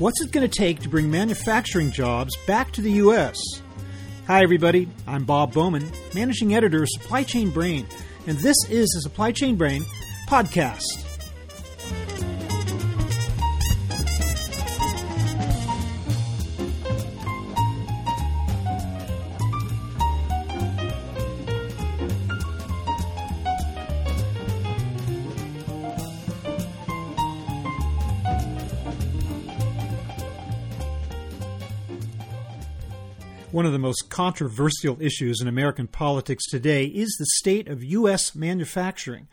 What's it going to take to bring manufacturing jobs back to the U.S.? Hi, everybody. I'm Bob Bowman, managing editor of Supply Chain Brain, and this is the Supply Chain Brain podcast. One of the most controversial issues in American politics today is the state of U.S. manufacturing.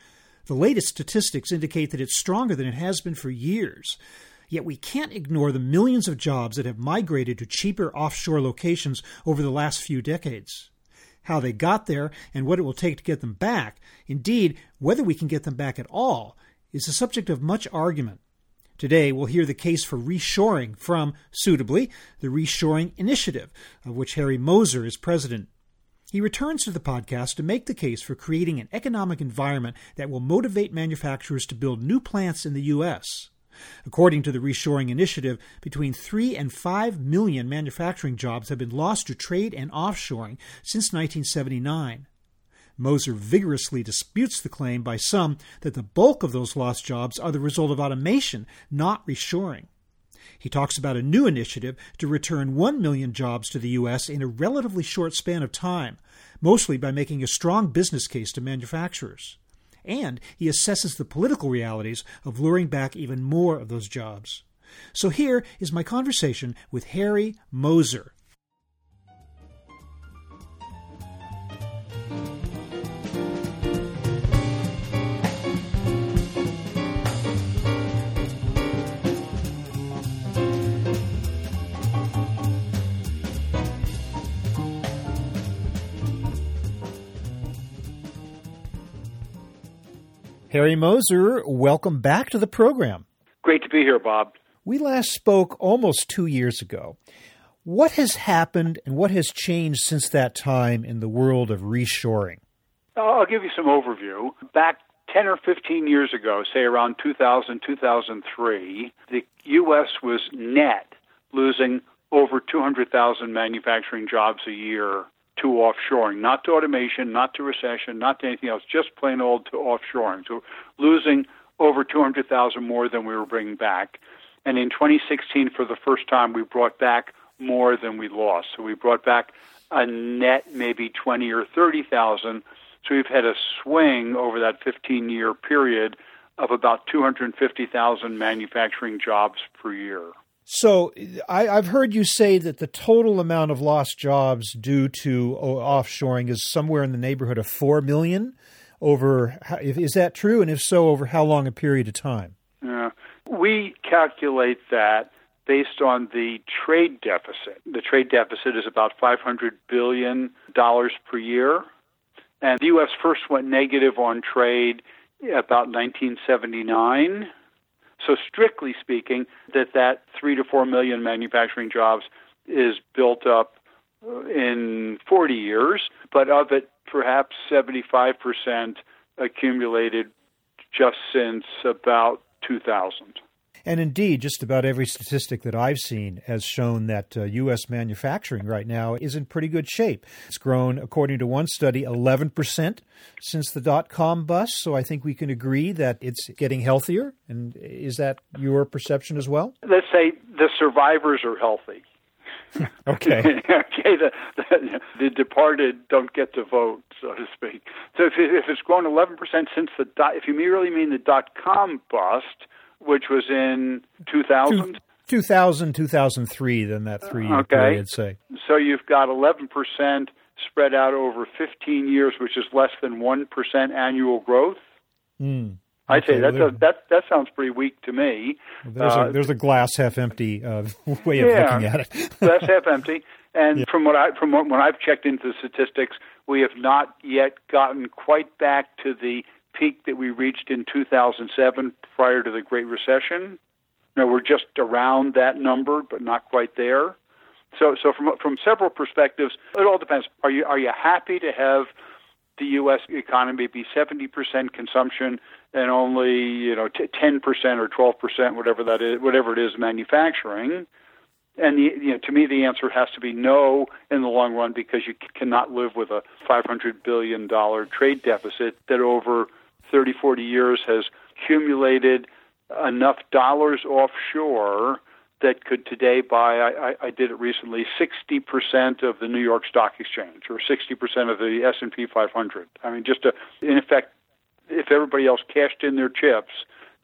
The latest statistics indicate that it's stronger than it has been for years. Yet we can't ignore the millions of jobs that have migrated to cheaper offshore locations over the last few decades. How they got there and what it will take to get them back, indeed, whether we can get them back at all, is the subject of much argument. Today, we'll hear the case for reshoring from, suitably, the Reshoring Initiative, of which Harry Moser is president. He returns to the podcast to make the case for creating an economic environment that will motivate manufacturers to build new plants in the U.S. According to the Reshoring Initiative, between 3 and 5 million manufacturing jobs have been lost to trade and offshoring since 1979. Moser vigorously disputes the claim by some that the bulk of those lost jobs are the result of automation, not reshoring. He talks about a new initiative to return 1 million jobs to the U.S. in a relatively short span of time, mostly by making a strong business case to manufacturers. And he assesses the political realities of luring back even more of those jobs. So here is my conversation with Harry Moser, Harry Moser, welcome back to the program. Great to be here, Bob. We last spoke almost two years ago. What has happened and what has changed since that time in the world of reshoring? Oh, I'll give you some overview. Back 10 or 15 years ago, say around 2000, 2003, the U.S. was net losing over 200,000 manufacturing jobs a year to offshoring, not to automation, not to recession, not to anything else, just plain old to offshoring. So losing over 200,000 more than we were bringing back. And in 2016, for the first time, we brought back more than we lost. So we brought back a net maybe 20 or 30,000. So we've had a swing over that 15 year period of about 250,000 manufacturing jobs per year. So I, have heard you say that the total amount of lost jobs due to offshoring is somewhere in the neighborhood of four million. Over is that true? And if so, over how long a period of time? Yeah, we calculate that based on the trade deficit. The trade deficit is about five hundred billion dollars per year, and the U.S. first went negative on trade about 1979 so strictly speaking, that that three to four million manufacturing jobs is built up uh, in 40 years, but of it, perhaps 75% accumulated just since about 2000. And indeed, just about every statistic that I've seen has shown that uh, U.S. manufacturing right now is in pretty good shape. It's grown, according to one study, 11% since the dot com bust. So I think we can agree that it's getting healthier. And is that your perception as well? Let's say the survivors are healthy. okay. okay. The, the, the departed don't get to vote, so to speak. So if, if it's grown 11% since the dot, if you merely mean the dot com bust, which was in 2000? 2000, 2003, then that three year okay. period, say. So you've got 11% spread out over 15 years, which is less than 1% annual growth. Mm. I'd say that, does, that that sounds pretty weak to me. There's, uh, a, there's a glass half empty uh, way of yeah, looking at it. glass half empty. And yeah. from what I from what, when I've checked into the statistics, we have not yet gotten quite back to the peak that we reached in 2007 prior to the Great Recession. Now we're just around that number, but not quite there. So, so from from several perspectives, it all depends. Are you are you happy to have the U.S. economy be 70% consumption and only you know 10% or 12%, whatever that is, whatever it is, manufacturing. And the, you know, to me, the answer has to be no in the long run because you cannot live with a 500 billion dollar trade deficit that over 30, 40 years has accumulated enough dollars offshore that could today buy. I, I did it recently. 60% of the New York Stock Exchange, or 60% of the S&P 500. I mean, just to, in effect, if everybody else cashed in their chips,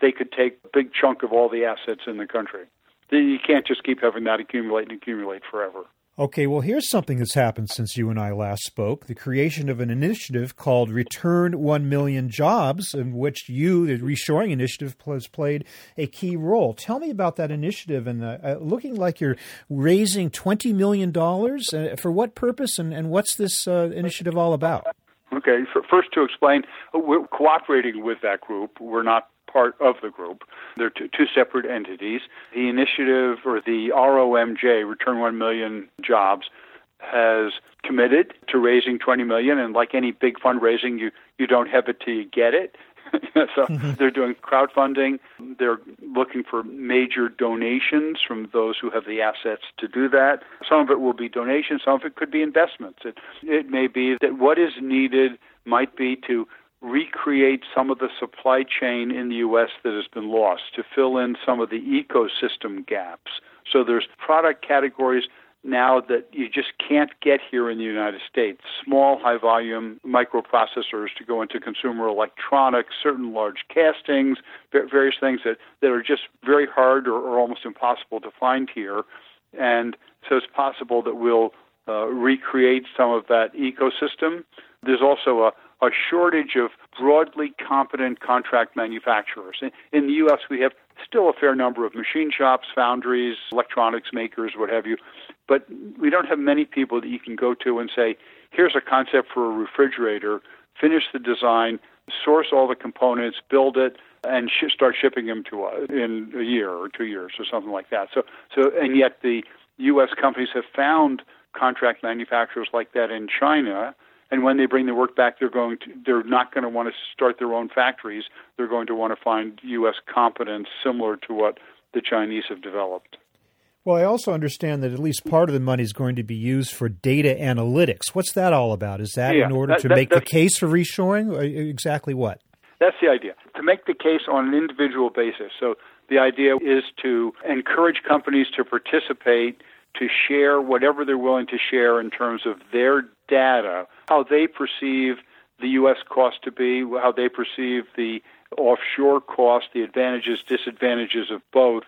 they could take a big chunk of all the assets in the country. You can't just keep having that accumulate and accumulate forever. Okay, well, here's something that's happened since you and I last spoke the creation of an initiative called Return 1 Million Jobs, in which you, the Reshoring Initiative, has played a key role. Tell me about that initiative and uh, uh, looking like you're raising $20 million. Uh, for what purpose and, and what's this uh, initiative all about? Okay, first to explain, we're cooperating with that group. We're not part of the group. They're two, two separate entities. The initiative, or the ROMJ, Return 1 Million Jobs, has committed to raising 20 million and like any big fundraising you you don't have it till you get it so mm-hmm. they're doing crowdfunding they're looking for major donations from those who have the assets to do that some of it will be donations some of it could be investments it it may be that what is needed might be to recreate some of the supply chain in the US that has been lost, to fill in some of the ecosystem gaps. So there's product categories now that you just can't get here in the United States. Small, high volume microprocessors to go into consumer electronics, certain large castings, various things that, that are just very hard or, or almost impossible to find here. And so it's possible that we'll uh, recreate some of that ecosystem. There's also a, a shortage of broadly competent contract manufacturers. In the U.S., we have still a fair number of machine shops, foundries, electronics makers, what have you, but we don't have many people that you can go to and say, here's a concept for a refrigerator, finish the design, source all the components, build it, and sh- start shipping them to us in a year or two years or something like that. So, so, and yet the U.S. companies have found contract manufacturers like that in China and when they bring the work back, they're going to they're not going to want to start their own factories. They're going to want to find U.S. competence similar to what the Chinese have developed. Well, I also understand that at least part of the money is going to be used for data analytics. What's that all about? Is that yeah, in order that, to that, make the case for reshoring? Uh, exactly what? That's the idea. To make the case on an individual basis. So the idea is to encourage companies to participate, to share whatever they're willing to share in terms of their data, how they perceive the U.S. cost to be, how they perceive the offshore cost, the advantages, disadvantages of both,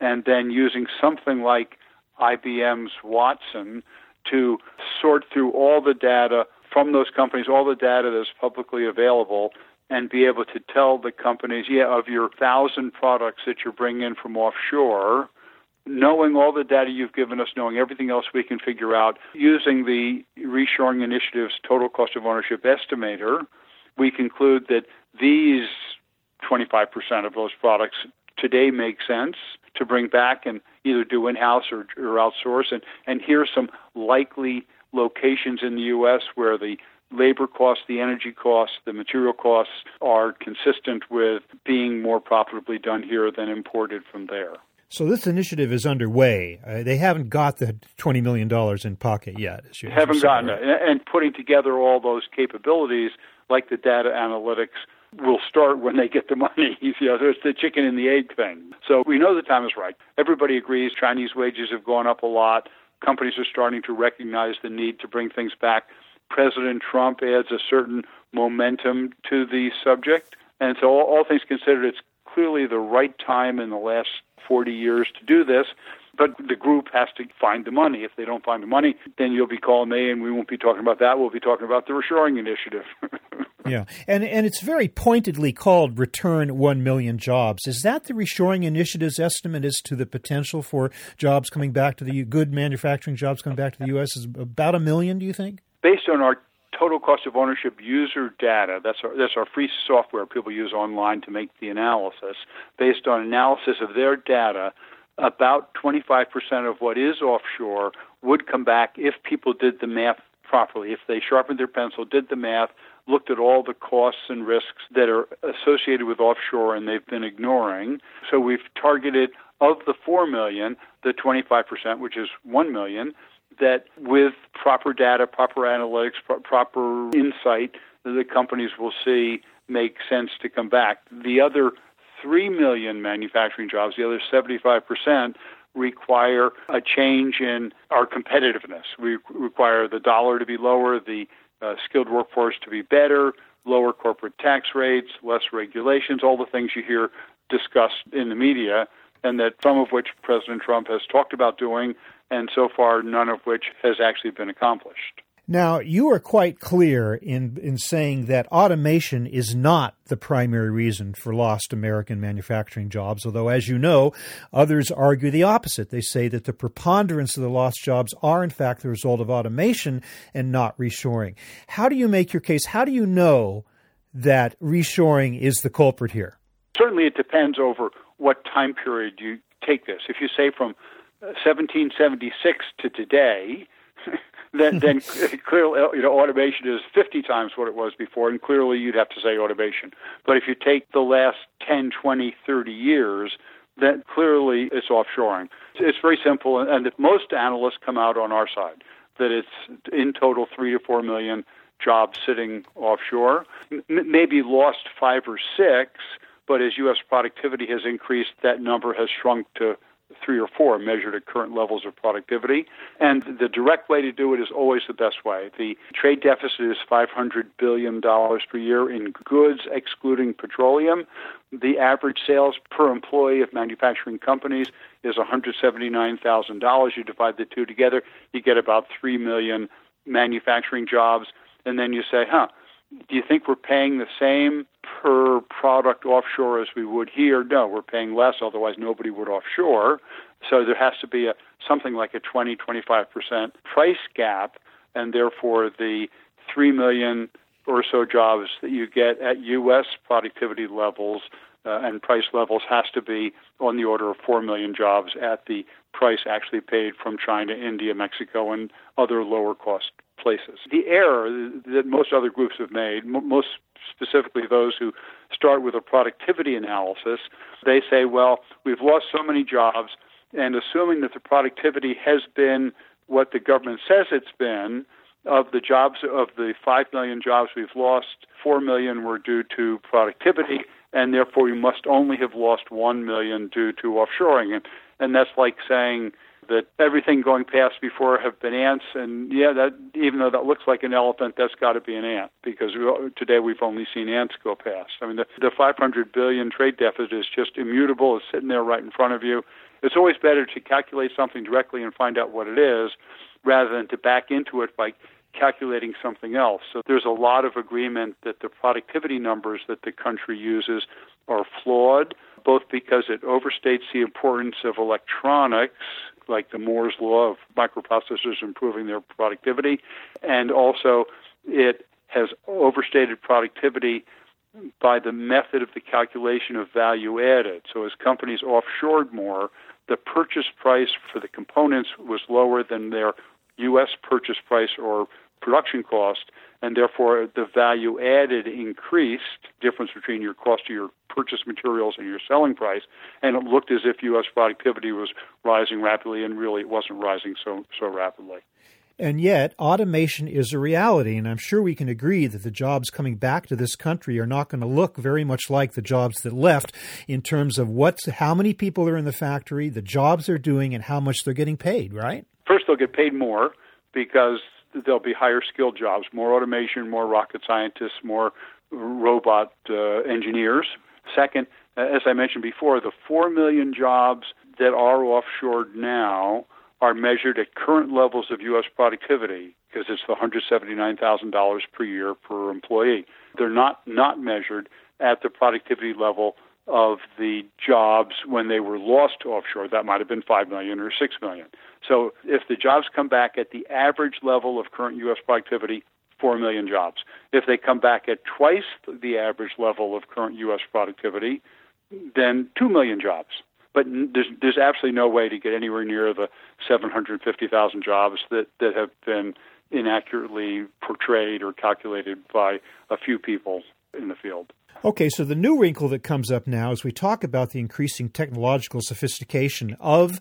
and then using something like IBM's Watson to sort through all the data from those companies, all the data that's publicly available, and be able to tell the companies, yeah, of your thousand products that you're bringing in from offshore, knowing all the data you've given us, knowing everything else we can figure out, using the Reshoring Initiative's total cost of ownership estimator, we conclude that these 25% of those products today make sense to bring back and either do in-house or, or outsource. And, and here are some likely locations in the U.S. where the labor costs, the energy costs, the material costs are consistent with being more profitably done here than imported from there. So this initiative is underway. Uh, they haven't got the twenty million dollars in pocket yet. As you haven't gotten right? it, and putting together all those capabilities, like the data analytics, will start when they get the money. you know, it's the chicken and the egg thing. So we know the time is right. Everybody agrees Chinese wages have gone up a lot. Companies are starting to recognize the need to bring things back. President Trump adds a certain momentum to the subject, and so all, all things considered, it's clearly the right time in the last 40 years to do this. But the group has to find the money. If they don't find the money, then you'll be calling me, and we won't be talking about that. We'll be talking about the reshoring initiative. yeah, and and it's very pointedly called "Return One Million Jobs." Is that the reshoring initiative's estimate as to the potential for jobs coming back to the good manufacturing jobs coming back to the U.S. is about a million? Do you think? Based on our total cost of ownership user data. That's our, that's our free software people use online to make the analysis. Based on analysis of their data, about 25% of what is offshore would come back if people did the math properly. If they sharpened their pencil, did the math, looked at all the costs and risks that are associated with offshore and they've been ignoring. So we've targeted of the 4 million, the 25%, which is 1 million, that with proper data, proper analytics, pro- proper insight, the companies will see make sense to come back. The other 3 million manufacturing jobs, the other 75%, require a change in our competitiveness. We require the dollar to be lower, the uh, skilled workforce to be better, lower corporate tax rates, less regulations, all the things you hear discussed in the media, and that some of which President Trump has talked about doing, and so far none of which has actually been accomplished. Now, you are quite clear in, in saying that automation is not the primary reason for lost American manufacturing jobs, although, as you know, others argue the opposite. They say that the preponderance of the lost jobs are, in fact, the result of automation and not reshoring. How do you make your case? How do you know that reshoring is the culprit here? Certainly, it depends over what time period you take this. If you say from 1776 to today, then then clearly uh, you know automation is 50 times what it was before and clearly you'd have to say automation. But if you take the last 10 20 30 years then clearly it's offshoring. It's very simple and most analysts come out on our side that it's in total 3 to 4 million jobs sitting offshore M- maybe lost 5 or 6 but as US productivity has increased that number has shrunk to three or four measured at current levels of productivity. And the direct way to do it is always the best way. The trade deficit is $500 billion per year in goods, excluding petroleum. The average sales per employee of manufacturing companies is $179,000. You divide the two together, you get about 3 million manufacturing jobs. And then you say, huh, do you think we're paying the same per product offshore as we would here? No, we're paying less, otherwise nobody would offshore. So there has to be a something like a 20, 25% price gap, and therefore the 3 million or so jobs that you get at U.S. productivity levels uh, and price levels has to be on the order of 4 million jobs at the price actually paid from China, India, Mexico, and other lower cost places. The error that most other groups have made, most specifically those who start with a productivity analysis, they say, well, we've lost so many jobs, and assuming that the productivity has been what the government says it's been, of the jobs of the 5 million jobs we've lost, 4 million were due to productivity, and therefore we must only have lost 1 million due to offshoring. And, and that's like saying, that everything going past before have been ants, and yeah, that even though that looks like an elephant, that's got to be an ant because we, today we've only seen ants go past. I mean, the, the 500 billion trade deficit is just immutable. It's sitting there right in front of you. It's always better to calculate something directly and find out what it is, rather than to back into it by calculating something else. So there's a lot of agreement that the productivity numbers that the country uses are flawed, both because it overstates the importance of electronics like the Moore's law of microprocessors improving their productivity, and also it has overstated productivity by the method of the calculation of value added. So as companies offshored more, the purchase price for the components was lower than their U.S. purchase price or production cost, and therefore the value added increased, difference between your cost of your purchase materials and your selling price, and it looked as if U.S. productivity was rising rapidly, and really it wasn't rising so so rapidly. And yet, automation is a reality, and I'm sure we can agree that the jobs coming back to this country are not going to look very much like the jobs that left in terms of what's how many people are in the factory, the jobs they're doing, and how much they're getting paid. Right? First, they'll get paid more because there'll be higher skilled jobs, more automation, more rocket scientists, more robot uh, engineers. Second, uh, as I mentioned before, the 4 million jobs that are offshored now are measured at current levels of U.S. productivity because it's the $179,000 per year per employee. They're not, not measured at the productivity level of the jobs when they were lost offshore. That might have been 5 million or 6 million. So if the jobs come back at the average level of current U.S. productivity, 4 million jobs. If they come back at twice the average level of current U.S. productivity, then 2 million jobs. But there's, there's absolutely no way to get anywhere near the 750,000 jobs that, that have been inaccurately portrayed or calculated by a few people in the field. Okay, so the new wrinkle that comes up now as we talk about the increasing technological sophistication of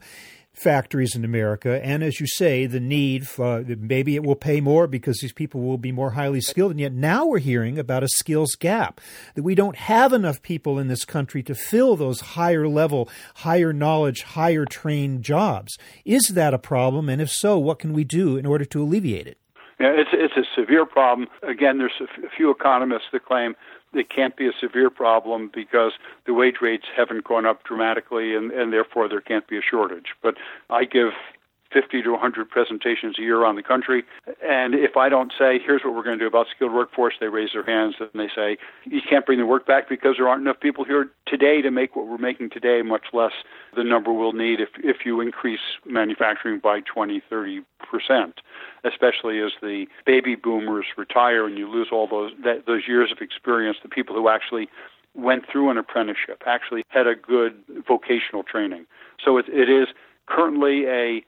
factories in America, and as you say, the need for maybe it will pay more because these people will be more highly skilled. And yet now we're hearing about a skills gap that we don't have enough people in this country to fill those higher level, higher knowledge, higher trained jobs. Is that a problem? And if so, what can we do in order to alleviate it? Yeah, it's it's a severe problem. Again, there's a few economists that claim it can't be a severe problem because the wage rates haven't gone up dramatically and, and therefore there can't be a shortage. But I give 50 to 100 presentations a year around the country. And if I don't say, here's what we're going to do about skilled workforce, they raise their hands and they say, you can't bring the work back because there aren't enough people here today to make what we're making today, much less the number we'll need if, if you increase manufacturing by 20, 30 percent, especially as the baby boomers retire and you lose all those, that, those years of experience, the people who actually went through an apprenticeship, actually had a good vocational training. So it, it is currently a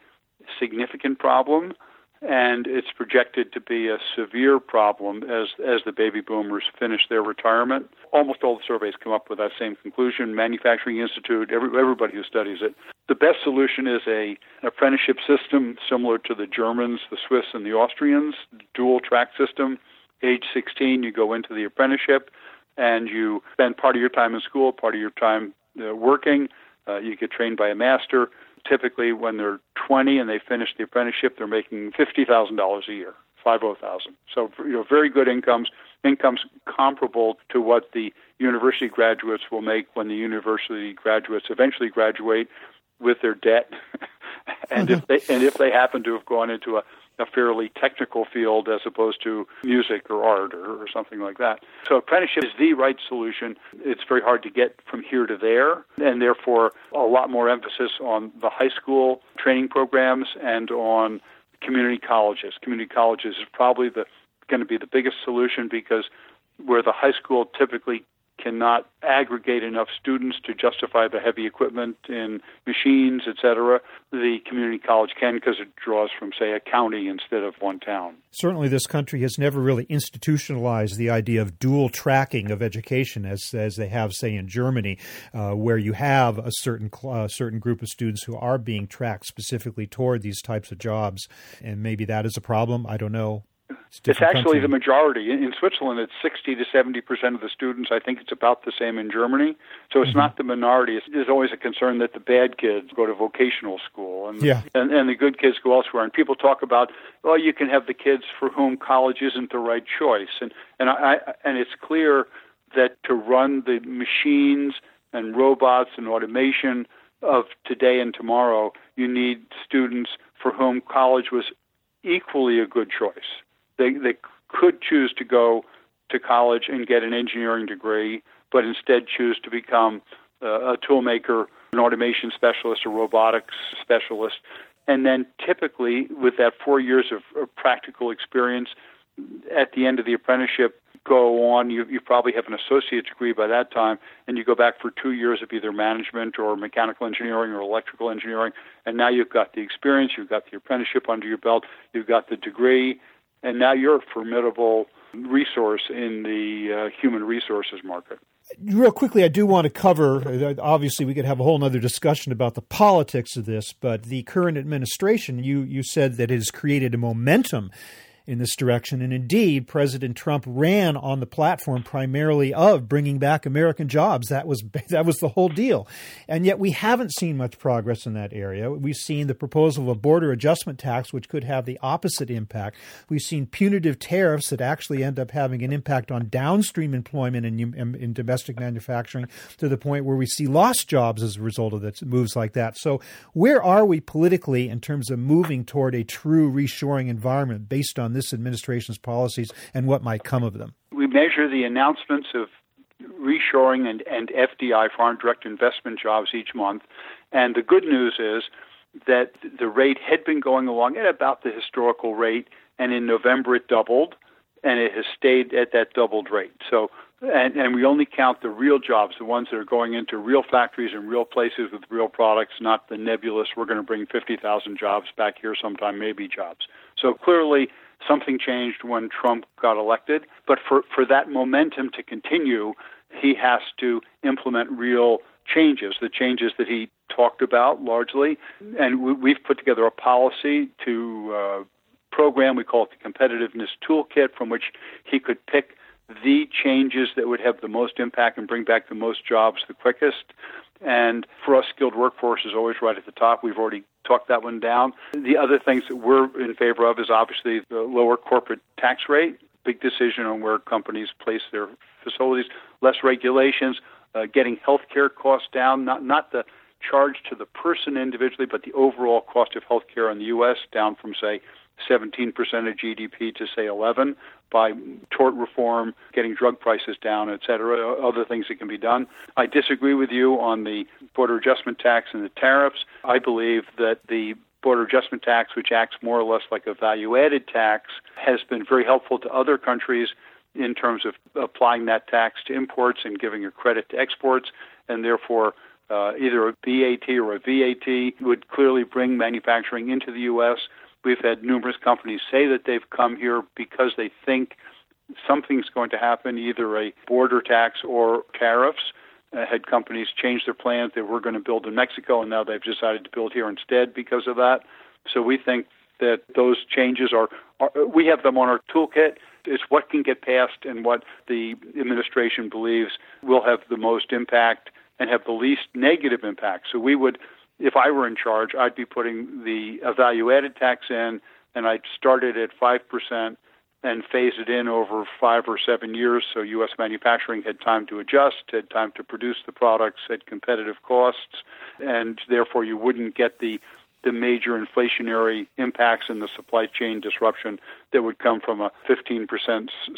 significant problem, and it's projected to be a severe problem as as the baby boomers finish their retirement. Almost all the surveys come up with that same conclusion. Manufacturing Institute, every, everybody who studies it, the best solution is a an apprenticeship system similar to the Germans, the Swiss, and the Austrians, dual track system. Age 16, you go into the apprenticeship, and you spend part of your time in school, part of your time uh, working. Uh, you get trained by a master typically when they're 20 and they finish the apprenticeship, they're making $50,000 a year, 50,000. So, you know, very good incomes, incomes comparable to what the university graduates will make when the university graduates eventually graduate with their debt. and if uh-huh. they and if they happen to have gone into a a fairly technical field as opposed to music or art or, or something like that. So apprenticeship is the right solution. It's very hard to get from here to there, and therefore a lot more emphasis on the high school training programs and on community colleges. Community colleges is probably the going to be the biggest solution because where the high school typically cannot aggregate enough students to justify the heavy equipment in machines, etc. The community college can because it draws from, say, a county instead of one town. Certainly, this country has never really institutionalized the idea of dual tracking of education, as as they have, say, in Germany, uh, where you have a certain certain group of students who are being tracked specifically toward these types of jobs, and maybe that is a problem. I don't know. It's, it's actually country. the majority. In, in Switzerland, it's 60 to 70 percent of the students. I think it's about the same in Germany. So it's mm-hmm. not the minority. It's, there's always a concern that the bad kids go to vocational school and, yeah. and, and the good kids go elsewhere. And people talk about, well, you can have the kids for whom college isn't the right choice. And, and, I, and it's clear that to run the machines and robots and automation of today and tomorrow, you need students for whom college was equally a good choice they they could choose to go to college and get an engineering degree, but instead choose to become uh, a toolmaker, an automation specialist, a robotics specialist, and then typically with that four years of, of practical experience at the end of the apprenticeship go on you you probably have an associate degree by that time and you go back for 2 years of either management or mechanical engineering or electrical engineering and now you've got the experience you've got the apprenticeship under your belt you've got the degree and now you're a formidable resource in the uh, human resources market. Real quickly, I do want to cover. Uh, obviously, we could have a whole other discussion about the politics of this, but the current administration, you you said that it has created a momentum in this direction. And indeed, President Trump ran on the platform primarily of bringing back American jobs. That was that was the whole deal. And yet we haven't seen much progress in that area. We've seen the proposal of a border adjustment tax which could have the opposite impact. We've seen punitive tariffs that actually end up having an impact on downstream employment in, in, in domestic manufacturing to the point where we see lost jobs as a result of that, moves like that. So where are we politically in terms of moving toward a true reshoring environment based on this administration's policies and what might come of them? We measure the announcements of reshoring and, and FDI, foreign direct investment jobs, each month. And the good news is that the rate had been going along at about the historical rate, and in November it doubled, and it has stayed at that doubled rate. So and, and we only count the real jobs, the ones that are going into real factories and real places with real products, not the nebulous, we're going to bring 50,000 jobs back here sometime, maybe jobs. So clearly, something changed when Trump got elected. But for, for that momentum to continue, he has to implement real changes, the changes that he talked about largely. And we, we've put together a policy to uh, program, we call it the Competitiveness Toolkit, from which he could pick the changes that would have the most impact and bring back the most jobs the quickest. And for us, skilled workforce is always right at the top. We've already talked that one down. The other things that we're in favor of is obviously the lower corporate tax rate, big decision on where companies place their facilities, less regulations, uh, getting health care costs down, not, not the charge to the person individually, but the overall cost of health care in the U.S. down from, say, 17% of GDP to say 11 by tort reform, getting drug prices down, et cetera, other things that can be done. I disagree with you on the border adjustment tax and the tariffs. I believe that the border adjustment tax, which acts more or less like a value added tax, has been very helpful to other countries in terms of applying that tax to imports and giving a credit to exports, and therefore uh, either a BAT or a VAT would clearly bring manufacturing into the U.S. We've had numerous companies say that they've come here because they think something's going to happen, either a border tax or tariffs. Uh, had companies change their plans. They were going to build in Mexico, and now they've decided to build here instead because of that. So we think that those changes are, are we have them on our toolkit. It's what can get passed and what the administration believes will have the most impact and have the least negative impact. So we would if I were in charge, I'd be putting the value added tax in, and I'd start it at 5% and phase it in over five or seven years so U.S. manufacturing had time to adjust, had time to produce the products at competitive costs, and therefore you wouldn't get the the major inflationary impacts and the supply chain disruption that would come from a 15%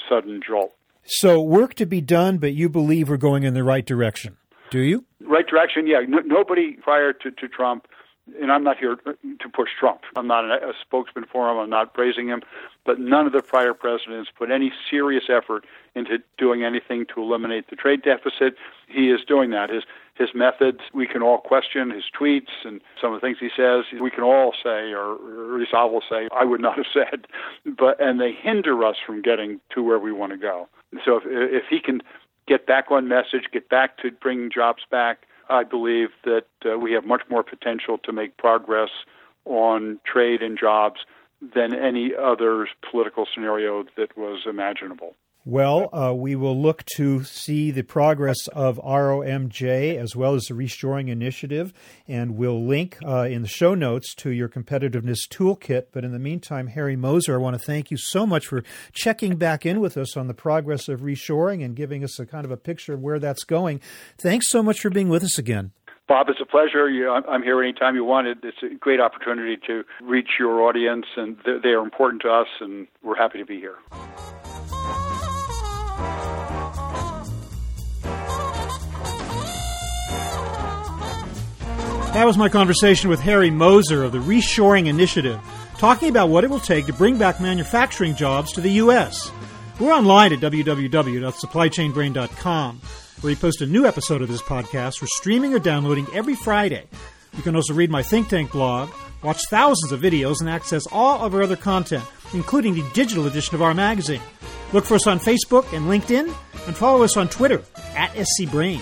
sudden jolt. So, work to be done, but you believe we're going in the right direction. Do you? Right direction, yeah. No, nobody prior to, to Trump, and I'm not here to push Trump. I'm not a, spokesman for him. I'm not praising him. But none of the prior presidents put any serious effort into doing anything to eliminate the trade deficit. He is doing that. His his methods we can all question his tweets and some of the things he says we can all say or, or at least I will say I would not have said but and they hinder us from getting to where we want to go so if if he can get back on message, get back to bringing jobs back, I believe that uh, we have much more potential to make progress on trade and jobs than any other political scenario that was imaginable. Well, uh, we will look to see the progress of ROMJ as well as the Reshoring Initiative, and we'll link uh, in the show notes to your competitiveness toolkit. But in the meantime, Harry Moser, I want to thank you so much for checking back in with us on the progress of reshoring and giving us a kind of a picture of where that's going. Thanks so much for being with us again. Bob, it's a pleasure. I'm here anytime you want. It's a great opportunity to reach your audience, and they are important to us, and we're happy to be here. That was my conversation with Harry Moser of the Reshoring Initiative, talking about what it will take to bring back manufacturing jobs to the U.S. We're online at www.supplychainbrain.com, where we post a new episode of this podcast for streaming or downloading every Friday. You can also read my think tank blog, watch thousands of videos, and access all of our other content, including the digital edition of our magazine. Look for us on Facebook and LinkedIn, and follow us on Twitter at scbrain.